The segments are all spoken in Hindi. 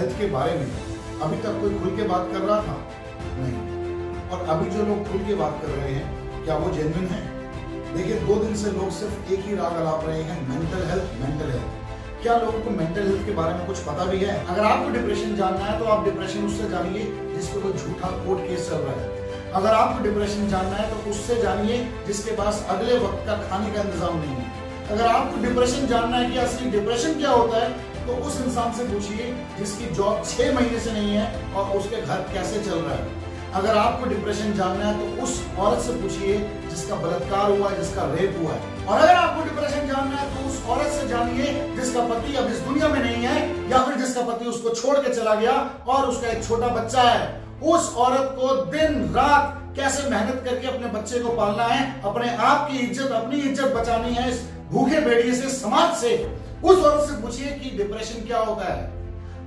हेल्थ के बारे में अभी तक कोई खुल के बात कर रहा था? नहीं। और अभी जो लोग खुल के बात कर रहे हैं, क्या वो जेन्युइन है? देखिए, दो दिन से लोग सिर्फ़ एक ही राग अलाप रहे हैं मेंटल हेल्थ मेंटल हेल्थ क्या लोगों को मेंटल हेल्थ के बारे में कुछ पता भी है? अगर आपको डिप्रेशन जानना है तो आप डिप्रेशन उससे जानिए जिसको कोई झूठा कोर्ट केस चल रहा है। अगर आपको डिप्रेशन जानना है तो उससे जानिए जिसके पास अगले वक्त का खाने का इंतज़ाम नहीं है। अगर आपको डिप्रेशन जानना है कि असली डिप्रेशन क्या होता है तो उस इंसान से पूछिए, जिसकी जॉब छह महीने से नहीं है और उसके घर कैसे चल रहा है। अगर आपको डिप्रेशन जानना है तो उस औरत से पूछिए, जिसका बलात्कार हुआ है जिसका रेप हुआ है। और अगर आपको डिप्रेशन जानना है तो उस औरत से जानिए, जिसका पति अब इस दुनिया में नहीं है, या फिर जिसका पति उसको छोड़ के चला गया और उसका एक छोटा बच्चा है। उस औरत को दिन, रात कैसे मेहनत करके अपने बच्चे को पालना है, अपने आप की इज़्ज़त, अपनी इज़्ज़त बचानी है, इस भूखे बेड़िए से, समाज से। उस औरत से पूछिए कि डिप्रेशन क्या होता है?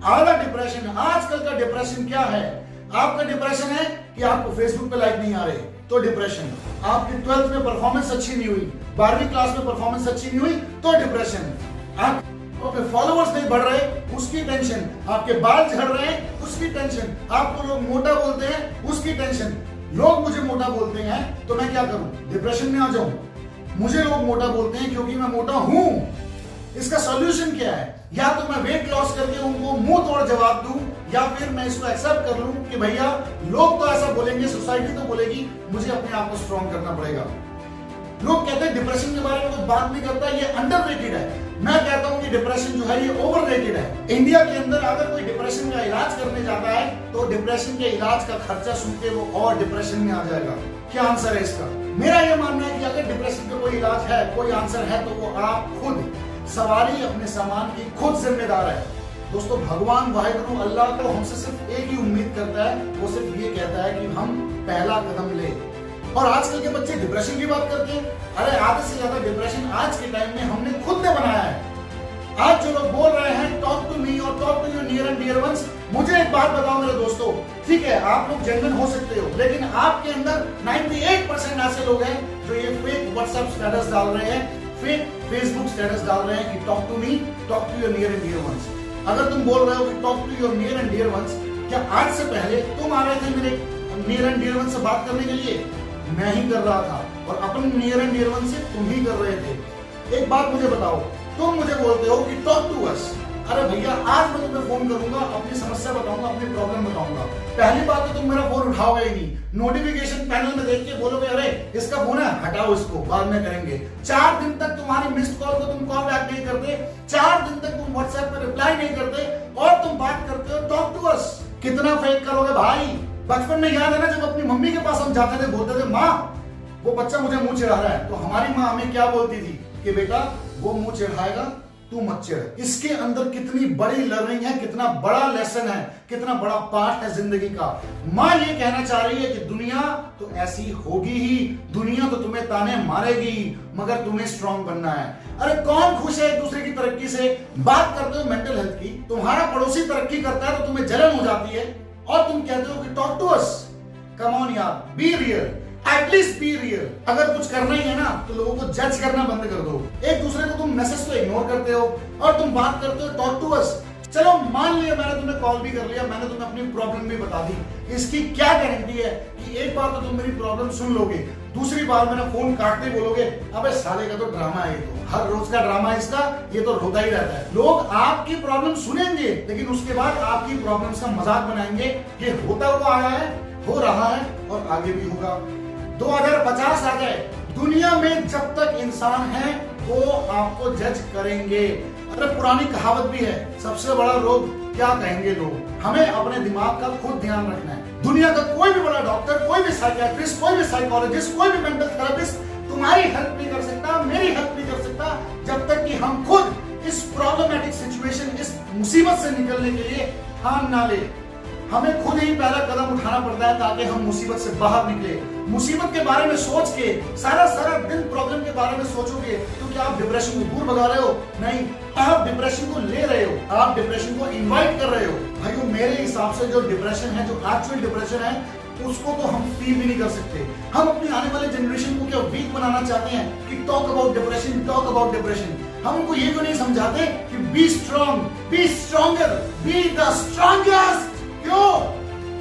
आधा डिप्रेशन आजकल का डिप्रेशन क्या है? आपका डिप्रेशन है कि आपको फेसबुक पे लाइक नहीं आ रहे तो डिप्रेशन आपकी ट्वेल्थ में परफॉर्मेंस अच्छी नहीं हुई, बारहवीं क्लास में परफॉर्मेंस अच्छी नहीं हुई तो डिप्रेशन आप आपके फॉलोअर्स नहीं बढ़ रहे, उसकी टेंशन आपके बाल झड़ रहे हैं, उसकी टेंशन आपको लोग मोटा बोलते हैं, उसकी टेंशन लोग मुझे मोटा बोलते हैं तो मैं क्या करूँ? डिप्रेशन में आ जाऊँ। मुझे लोग मोटा बोलते हैं क्योंकि मैं मोटा हूँ। इसका सॉल्यूशन क्या है? या तो मैं वेट लॉस करके उनको मुँह तोड़ जवाब दूँ, या फिर मैं इसको एक्सेप्ट कर लूँ कि भैया, लोग तो ऐसा बोलेंगे सोसाइटी तो बोलेगी, मुझे अपने आप को स्ट्रॉन्ग करना पड़ेगा। लोग कहते हैं डिप्रेशन के बारे में कुछ बात नहीं करता, ये अंडर है। मैं कहता हूँ कि डिप्रेशन जो है, ये ओवर है। इंडिया के अंदर अगर कोई डिप्रेशन का इलाज करने जाता है तो डिप्रेशन के इलाज का खर्चा सुन के वो और डिप्रेशन में आ जाएगा। क्या आंसर है इसका? मेरा ये मानना है कि अगर डिप्रेशन का कोई इलाज है, कोई आंसर है तो वो आप खुद सवारी अपने सामान की खुद जिम्मेदार है। दोस्तों, भगवान, वाहिगुरु, अल्लाह को हमसे सिर्फ़ एक ही उम्मीद करता है, वो सिर्फ़ ये कहता है कि हम पहला कदम ले। और आजकल के बच्चे डिप्रेशन की बात करते हैं। अरे, आधे से ज़्यादा डिप्रेशन आज के टाइम में हमने खुद ने बनाया है। आज जो लोग बोल रहे हैं टॉक टू मी और talk to your near and dear ones मुझे एक बात बताओ मेरे दोस्तों। ठीक है, आप लोग जेन्युइन हो सकते हो, लेकिन आपके अंदर 98 परसेंट ऐसे लोग हैं जो ये फेक व्हाट्सएप स्टेटस डाल रहे हैं। फेक फेसबुक स्टेटस डाल रहे हैं कि talk to me talk to your near and dear ones अगर तुम बोल रहे हो कि talk to your near and dear ones क्या आज से पहले तुम आ रहे थे मेरे नियर एंड डियर वंस से बात करने के लिए? मैं ही कर रहा था और अपन नियर एंड डियर वंस से तुम ही कर रहे थे। एक बात मुझे बताओ, तुम मुझे बोलते हो कि टॉक टू अस अरे भैया, आज मैं तुम्हें फ़ोन करूँगा, अपनी समस्या बताऊँगा, अपनी प्रॉब्लम बताऊँगा। पहली बात तो तुम मेरा फ़ोन उठाओगे ही नहीं। नोटिफिकेशन पैनल में देख के बोलोगे, अरे, इसका फ़ोन है, हटाओ इसको, बाद में करेंगे। चार दिन तक तुम्हारी मिस्ड कॉल को तुम कॉल बैक नहीं करते, चार दिन तक तुम व्हाट्सएप पर रिप्लाई नहीं करते, और तुम बात करते हो टॉक टू अस कितना फेक करोगे भाई? बचपन में याद है ना, जब अपनी मम्मी के पास हम जाते थे, बोलते थे, माँ, वो बच्चा मुझे मुँह चिढ़ा रहा है। तो हमारी माँ हमें क्या बोलती थी कि, बेटा, वो मुँह चिढ़ाएगा मत चिढ़ इसके अंदर कितनी बड़ी लर्निंग है, कितना बड़ा लेसन है, कितना बड़ा पार्ट है ज़िंदगी का। माँ ये कहना चाह रही है कि दुनिया तो ऐसी होगी ही, दुनिया तो तुम्हें ताने मारेगी मगर तुम्हें स्ट्रांग बनना है। अरे कौन खुश है एक दूसरे की तरक्की से? बात करते हो मेंटल हेल्थ की, तुम्हारा पड़ोसी तरक्की करता है तो तुम्हें जलन हो जाती है, और तुम कहते हो कि talk to us come on यार be real at least be real अगर कुछ करना ही है ना तो लोगों को जज करना बंद कर दो। एक दूसरे को तुम मैसेज तो इग्नोर करते हो और तुम बात करते हो टॉक टू अस चलो, मान लिया मैंने तुम्हें कॉल भी कर लिया, मैंने तुम्हें अपनी प्रॉब्लम भी बता दी। इसकी क्या गारंटी है कि एक बार तो तुम मेरी प्रॉब्लम सुन लोगे, दूसरी बार मैंने फ़ोन काटते बोलोगे, अबे साले का तो ड्रामा है तो। हर रोज का ड्रामा इसका, ये तो रोता ही रहता है। लोग आपकी प्रॉब्लम सुनेंगे, लेकिन उसके बाद आपकी प्रॉब्लम का मज़ाक बनाएँगे ये होता हुआ आया है, हो रहा है और आगे भी होगा। 2050 आ जाए दुनिया में जब तक इंसान है, वो आपको जज करेंगे। अरे पुरानी कहावत भी है, सबसे बड़ा रोग क्या कहेंगे लोग? हमें अपने दिमाग का खुद ध्यान रखना है। दुनिया का कोई भी बड़ा डॉक्टर कोई भी साइकियाट्रिस्ट कोई भी साइकोलॉजिस्ट कोई भी मेंटल थेरेपिस्ट तुम्हारी हेल्प नहीं कर सकता, मेरी हेल्प नहीं कर सकता, जब तक कि हम खुद इस प्रॉब्लमेटिक सिचुएशन इस मुसीबत से निकलने के लिए ठान ना ले। हमें खुद ही पहला कदम उठाना पड़ता है ताकि हम मुसीबत से बाहर निकले। मुसीबत के बारे में सोच के, सारा सारा दिन प्रॉब्लम के बारे में सोचोगे तो क्या आप डिप्रेशन को दूर भगा रहे हो? नहीं, आप डिप्रेशन को ले रहे हो। आप डिप्रेशन को इनवाइट कर रहे हो। भाई मेरे हिसाब से जो डिप्रेशन है, जो एक्चुअल डिप्रेशन है, उसको तो हम फील भी नहीं कर सकते। हम अपनी आने वाले जनरेशन को क्या वीक बनाना चाहते हैं कि talk about depression talk about depression हम उनको ये क्यों नहीं समझाते कि be strong be stronger be the strongest क्यों?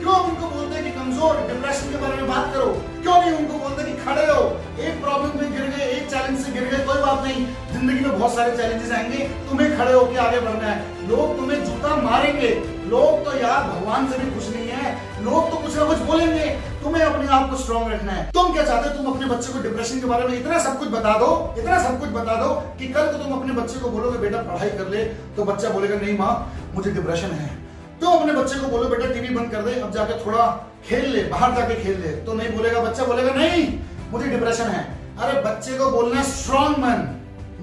क्यों उनको बोलते हैं कि कमज़ोर डिप्रेशन के बारे में बात करो? क्यों नहीं उनको बोलते कि खड़े हो? एक प्रॉब्लम में गिर गए, एक चैलेंज से गिर गए, कोई बात नहीं। ज़िंदगी में बहुत सारे चैलेंजेस आएँगे। तुम्हें खड़े होकर आगे बढ़ना है। लोग तुम्हें जूता मारेंगे। लोग तो यार भगवान से भी खुश नहीं है। लोग तो कुछ ना कुछ बोलेंगे। तुम्हें अपने आप को स्ट्रॉन्ग रखना है। तुम क्या चाहते हो? तुम अपने बच्चे को डिप्रेशन के बारे में इतना सब कुछ बता दो। इतना सब कुछ बता दो कि कल को तुम अपने बच्चे को बोलोगे, बेटा, पढ़ाई कर ले। तो बच्चा बोलेगा, नहीं माँ, मुझे डिप्रेशन है। तो अपने बच्चे को बोलो, बेटा, टीवी बंद कर दे, अब जाके थोड़ा खेल ले, बाहर जाके खेल ले। तो नहीं बोलेगा बच्चा, बोलेगा, नहीं, मुझे डिप्रेशन है। अरे, बच्चे को बोलना स्ट्रॉन्ग बन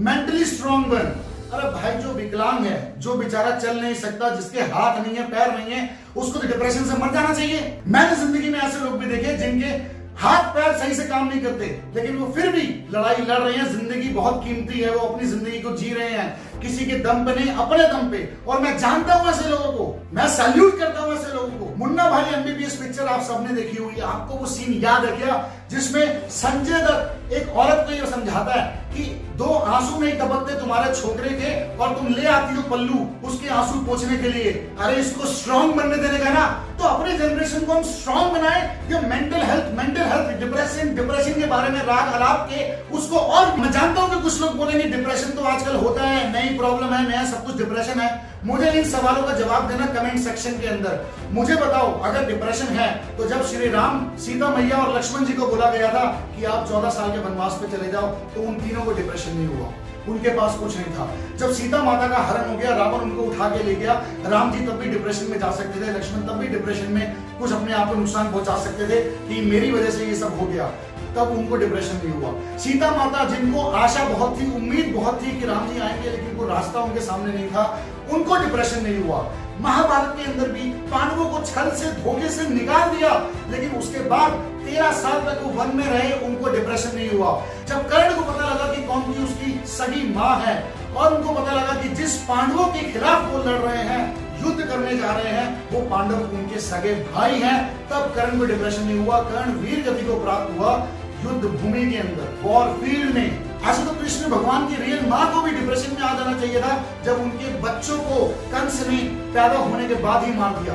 मेंटली स्ट्रॉन्ग बन अरे, भाई, जो विकलांग है, जो बेचारा चल नहीं सकता, जिसके हाथ नहीं है, पैर नहीं है, उसको तो डिप्रेशन से मर जाना चाहिए। मैंने ज़िंदगी में ऐसे लोग भी देखे जिनके हाथ, पैर सही से काम नहीं करते, लेकिन वो फिर भी लड़ाई लड़ रहे हैं, ज़िंदगी बहुत कीमती है, वो अपनी ज़िंदगी को जी रहे हैं। किसी के दम पे नहीं, अपने दम पे। और मैं जानता हूँ ऐसे लोगों को। मैं सैल्यूट करता हूँ ऐसे लोगों को। मुन्ना भाई एमबीबीएस पिक्चर आप सबने देखी हुई आपको वो सीन याद है क्या? जिसमें संजय दत्त एक औरत को यह समझाता है कि दो आँसू नहीं टपकते तुम्हारे छोकरे के और तुम ले आती हो पल्लू उसके आँसू पोछने के लिए। अरे इसको स्ट्रांग बनने देने का ना? तो अपने जनरेशन को हम स्ट्रांग बनाए, ये mental health mental health depression depression के बारे में राग अलाप के, उसको और मैं जानता हूँ कि कुछ लोग बोलेंगे डिप्रेशन तो आजकल होता है, नई प्रॉब्लम है, नया सब कुछ डिप्रेशन है। मुझे इन सवालों का जवाब देना कमेंट सेक्शन के अंदर। मुझे बताओ, अगर डिप्रेशन है तो जब श्री राम, सीता मैया और लक्ष्मण जी को बोला गया था कि आप चौदह साल के वनवास पे चले जाओ तो उन तीनों को डिप्रेशन नहीं हुआ। उनके पास कुछ नहीं था। जब सीता माता का हरण हो गया, रावण उनको उठा के ले गया, राम जी तब भी डिप्रेशन में जा सकते थे, लक्ष्मण तब भी डिप्रेशन में कुछ अपने आप को नुकसान पहुँचा सकते थे कि मेरी वजह से ये सब हो गया। तब उनको डिप्रेशन नहीं हुआ। सीता माता जिनको आशा बहुत थी, उम्मीद बहुत थी कि राम जी आएँगे, लेकिन कोई रास्ता उनके सामने नहीं था। उनको डिप्रेशन नहीं हुआ। महाभारत के अंदर भी पांडवों को छल से, धोखे से निकाल दिया, लेकिन उसके बाद तेरह साल तक वो वन में रहे, उनको डिप्रेशन नहीं हुआ। जब कर्ण को पता लगा कि कौन की उसकी सगी माँ है, और उनको पता लगा कि जिस पांडवों के खिलाफ वो लड़ रहे हैं, युद्ध करने जा रहे हैं, वो पांडव उनके सगे भाई हैं, तब कर्ण को डिप्रेशन नहीं हुआ। कर्ण वीर गति को प्राप्त हुआ। युद्ध भूमि के अंदर वॉर फ़ील्ड में। ऐसे तो कृष्ण भगवान की रियल माँ को भी डिप्रेशन में आ जाना चाहिए था, जब उनके बच्चों को कंस ने पैदा होने के बाद ही मार दिया।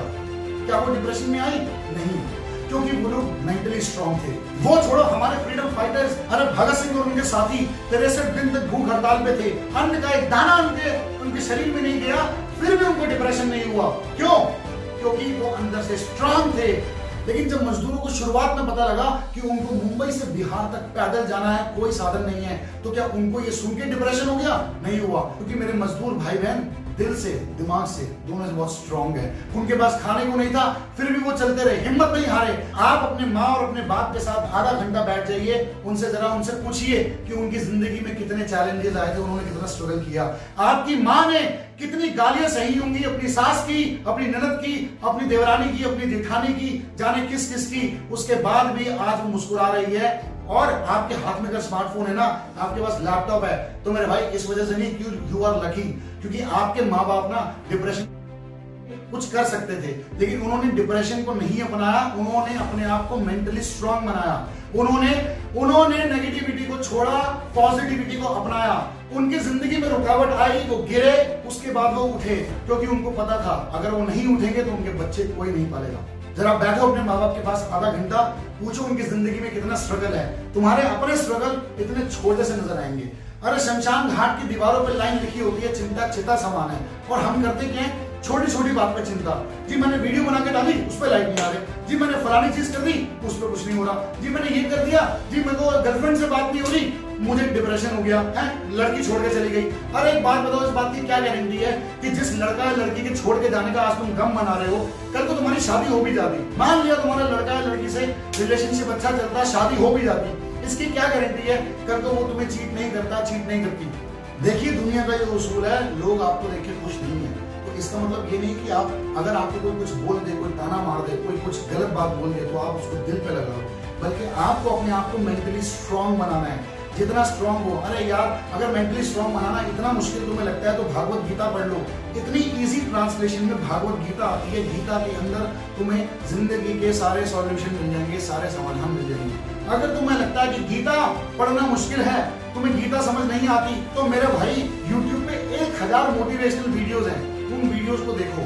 क्या वो डिप्रेशन में आई नहीं। क्योंकि वो लोग मेंटली स्ट्रांग थे। वो छोड़ो, हमारे फ्रीडम फाइटर्स अरे भगत सिंह और उनके साथी तिरसठ दिन तक भूख हड़ताल पे थे। अन्न का एक दाना उनके उनके शरीर में नहीं गया, फिर भी उनको डिप्रेशन नहीं हुआ। क्यों? क्योंकि वो अंदर से स्ट्रांग थे। लेकिन जब मजदूरों को शुरुआत में पता लगा कि उनको मुंबई से बिहार तक पैदल जाना है, कोई साधन नहीं है तो क्या उनको ये सुन के डिप्रेशन हो गया? नहीं हुआ, क्योंकि मेरे मजदूर भाई बहन दिल से, दिमाग से दोनों बहुत स्ट्रांग है। उनके पास खाने को नहीं था, फिर भी वो चलते रहे, हिम्मत नहीं हारे। आप अपने माँ और अपने बाप के साथ आधा घंटा बैठ जाइए, उनसे जरा उनसे पूछिए कि उनकी ज़िंदगी में कितने चैलेंजेस आए थे, उन्होंने कितना स्ट्रगल किया। आपकी माँ ने कितनी गालियाँ सही होंगी, अपनी सास की, अपनी ननद की, अपनी देवरानी की, अपनी जेठानी की, जाने किस किस की, उसके बाद भी आज वो मुस्कुरा रही है। और आपके हाथ में अगर स्मार्टफ़ोन है ना, आपके पास लैपटॉप है तो मेरे भाई, इस वजह से नहीं यू आर लकी क्योंकि आपके माँ बाप ना डिप्रेशन कुछ कर सकते थे। लेकिन उन्होंने डिप्रेशन को नहीं अपनाया, उन्होंने अपने आप को मेंटली स्ट्रांग बनाया। उन्होंने उन्होंने नेगेटिविटी को छोड़ा पॉजिटिविटी को अपनाया। उनकी ज़िंदगी में रुकावट आई, वो गिरे, उसके बाद वो उठे, क्योंकि उनको पता था, अगर वो नहीं उठेंगे तो उनके बच्चे कोई नहीं पालेगा। जरा बैठो अपने माँ बाप के पास आधा घंटा, पूछो उनकी ज़िंदगी में कितना स्ट्रगल है। तुम्हारे अपने स्ट्रगल इतने छोटे से नज़र आएँगे। अरे शमशान घाट की दीवारों पर लाइन लिखी होती है, चिंता, चिता समान है। और हम करते क्या छोटी छोटी बात पे चिंता। जी मैंने वीडियो बना के डाली, उस पर लाइक नहीं आ रहे। जी मैंने फलानी चीज़ कर दी, उस पर कुछ नहीं हो रहा। जी मैंने ये कर दिया, जी मेरे को गर्लफ्रेंड से बात नहीं हो रही, मुझे डिप्रेशन हो गया, है? लड़की छोड़ के चली गई। अरे एक बात बताओ, इस बात की क्या गारंटी है कि जिस लड़का या लड़की के छोड़ के जाने का आज तुम गम मना रहे हो, कल को तुम्हारी शादी हो भी जाती। मान लिया तुम्हारा लड़का या लड़की से रिलेशनशिप अच्छा चलता शादी हो भी जाती। इसकी क्या गारंटी है? कल को वो तुम्हें चीट नहीं करता चीट नहीं करती। देखिए दुनिया का जो उसूल है, लोग आपको देख के खुश नहीं इसका मतलब ये नहीं कि आप, अगर आपको कोई कुछ बोल दे, कोई ताना मार दे, कोई कुछ गलत बात बोल दे तो आप उसको दिल पे लगाओ। बल्कि आपको अपने आप को मेंटली स्ट्रांग बनाना है। जितना स्ट्रांग हो, अरे यार, अगर मेंटली स्ट्रांग बनाना इतना मुश्किल तुम्हें लगता है तो भागवत गीता पढ़ लो। इतनी इजी ट्रांसलेशन में भागवत गीता आती है, गीता के अंदर तुम्हें ज़िंदगी के सारे सॉल्यूशन मिल जाएँगे, सारे समाधान मिल जाएँगे। अगर तुम्हें लगता है कि गीता पढ़ना मुश्किल है, तुम्हें गीता समझ नहीं आती तो मेरे भाई, YouTube पे एक हज़ार मोटिवेशनल वीडियोस हैं। उन वीडियोस को देखो।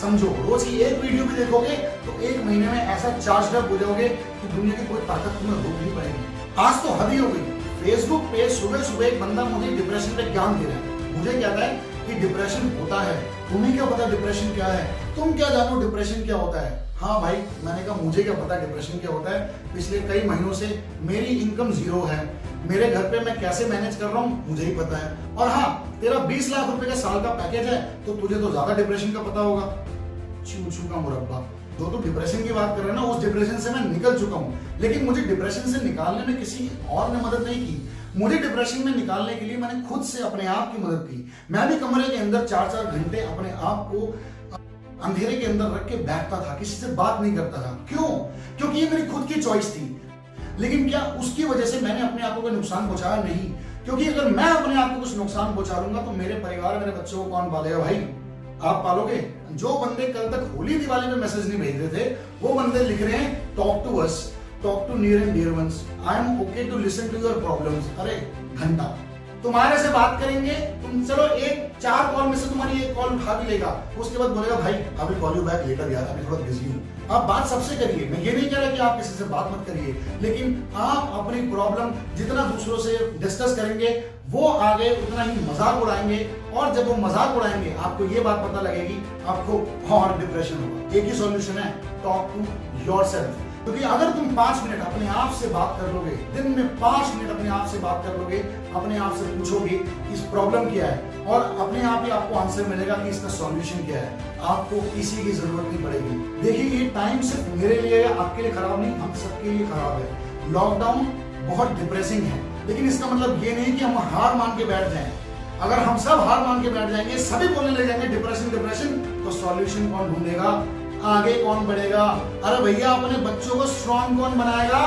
समझो, रोज की एक वीडियो भी देखोगे तो एक महीने में ऐसा चार्ज अप हो जाओगे कि दुनिया की कोई ताकत तुम्हें रोक नहीं पाएगी। आज तो हद ही हो गई। फेसबुक पे सुबह सुबह एक बंदा मुझे डिप्रेशन पे ज्ञान दे रहा है। मुझे कहता है कि डिप्रेशन होता है। तुम्हें क्या पता डिप्रेशन क्या है? तुम क्या जानो डिप्रेशन क्या होता है? हाँ भाई, मैंने कहा, मुझे क्या पता डिप्रेशन क्या होता है? पिछले कई महीनों से मेरी इनकम ज़ीरो है। मेरे घर पे मैं कैसे मैनेज कर रहा हूँ? मुझे ही पता है। और हाँ तेरा 20 लाख रुपए का साल का पैकेज है तो तुझे तो ज़्यादा डिप्रेशन का पता होगा। चू चू का मुरब्बा। तो तो डिप्रेशन की बात कर रहे हैं ना, उस डिप्रेशन से मैं निकल चुका हूँ। लेकिन मुझे डिप्रेशन से निकालने में किसी और ने मदद नहीं की। मुझे डिप्रेशन में निकालने के लिए मैंने खुद से अपने आप की मदद की। मैं भी कमरे के अंदर चार चार घंटे अपने आप को अंधेरे के अंदर रख के बैठता था, किसी से बात नहीं करता था। क्यों? क्योंकि ये मेरी खुद की चॉइस थी। लेकिन क्या उसकी वजह से मैंने अपने आप को नुकसान पहुँचाया नहीं? क्योंकि अगर मैं अपने आप को कुछ नुकसान पहुँचा लूँगा तो मेरे परिवार मेरे बच्चों को कौन पालेगा भाई? आप पालोगे? जो बंदे कल तक होली दिवाली में मैसेज नहीं भेज रहे थे, वो बंदे लिख रहे हैं talk to us talk to near and dear ones I am okay to listen to your problems अरे, घंटा। तुम्हारे से बात करेंगे, तुम चलो एक, चार कॉल में से तुम्हारी एक कॉल उठा भी लेगा। उसके बाद बोलेगा, भाई, अभी कॉल यू बैक लेटर यार, अभी थोड़ा बिज़ी हूँ। आप बात सबसे करिए। मैं ये नहीं कह रहा कि आप किसी से बात मत करिए, लेकिन आप अपनी प्रॉब्लम जितना दूसरों से डिस्कस करेंगे, वो आगे उतना ही मज़ाक उड़ाएँगे, और जब वो मज़ाक उड़ाएँगे, आपको ये बात पता लगेगी, आपको और डिप्रेशन होगा। एक ही सॉल्यूशन है टॉक टू योर सेल्फ क्योंकि अगर तुम पाँच मिनट अपने आप से बात कर लोगे, दिन में पाँच मिनट अपने आप से बात कर लोगे, अपने आप से पूछोगे इस प्रॉब्लम क्या है, और अपने आप ही आपको आंसर मिलेगा कि इसका सॉल्यूशन क्या है। आपको किसी की ज़रूरत नहीं पड़ेगी। देखिए, ये टाइम सिर्फ़ मेरे लिए आपके लिए खराब नहीं, हम सबके लिए खराब है। लॉकडाउन बहुत डिप्रेसिंग है। लेकिन इसका मतलब ये नहीं कि हम हार मान के बैठ जाएँ। अगर हम सब हार मान के बैठ जाएँगे, सभी बोलने लग जाएँगे डिप्रेशन डिप्रेशन तो सॉल्यूशन कौन ढूंढेगा? आगे कौन बढ़ेगा? अरे भैया, अपने बच्चों को स्ट्रॉन्ग कौन बनाएगा?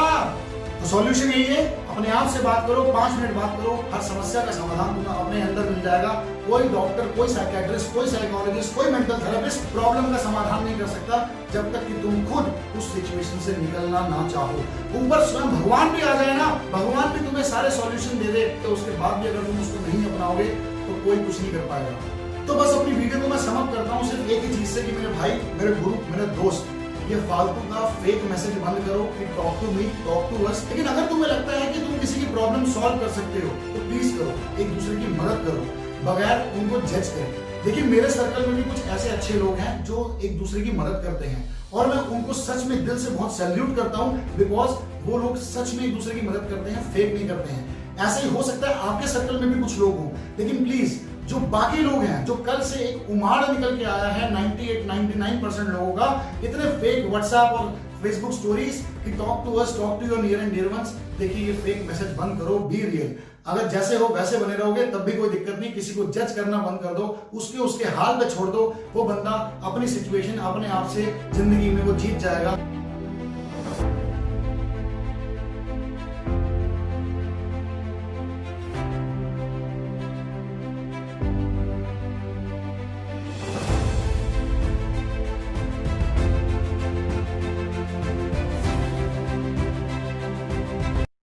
तो सॉल्यूशन यही है, अपने आप से बात करो, पाँच मिनट बात करो, हर समस्या का समाधान तुम्हें अपने अंदर मिल जाएगा। कोई डॉक्टर कोई साइकेट्रिस्ट कोई साइकोलॉजिस्ट कोई मेंटल थेरेपिस्ट प्रॉब्लम का समाधान नहीं कर सकता, जब तक कि तुम खुद उस सिचुएशन से निकलना ना चाहो। ऊपर स्वयं भगवान भी आ जाए ना, भगवान भी तुम्हें सारे सॉल्यूशन दे दे तो उसके बाद भी अगर तुम उसको नहीं अपनाओगे तो कोई कुछ नहीं कर पाएगा। तो बस अपनी वीडियो को मैं समाप्त करता हूँ, सिर्फ़ एक ही चीज़ से कि मेरे भाई, मेरे गुरु, मेरे दोस्त, ये फालतू का फेक मैसेज बंद करो कि talk to me talk to us लेकिन अगर तुम्हें लगता है कि तुम किसी की प्रॉब्लम सॉल्व कर सकते हो तो प्लीज़ करो, एक दूसरे की मदद करो, बगैर उनको जज करें। देखिए, मेरे सर्कल में भी कुछ ऐसे अच्छे लोग हैं जो एक दूसरे की मदद करते हैं। और मैं उनको सच में दिल से बहुत सैल्यूट करता हूँ बिकॉज़ वो लोग सच में एक दूसरे की मदद करते हैं फेक नहीं करते हैं। ऐसे ही हो सकता है आपके सर्कल में भी कुछ लोग हों, लेकिन प्लीज़ जो बाकी लोग हैं, जो कल से एक उमाड़ निकल के आया है 98 99 परसेंट लोगों का इतने फेक व्हाट्सएप और फेसबुक स्टोरीज कि talk to us talk to your near and dear ones देखिए, ये फेक मैसेज बंद करो बी रियल अगर जैसे हो, वैसे बने रहोगे, तब भी कोई दिक्कत नहीं। किसी को जज करना बंद कर दो, उसके उसके हाल पे छोड़ दो। वो बंदा अपनी सिचुएशन अपने आप से ज़िंदगी में वो जीत जाएगा।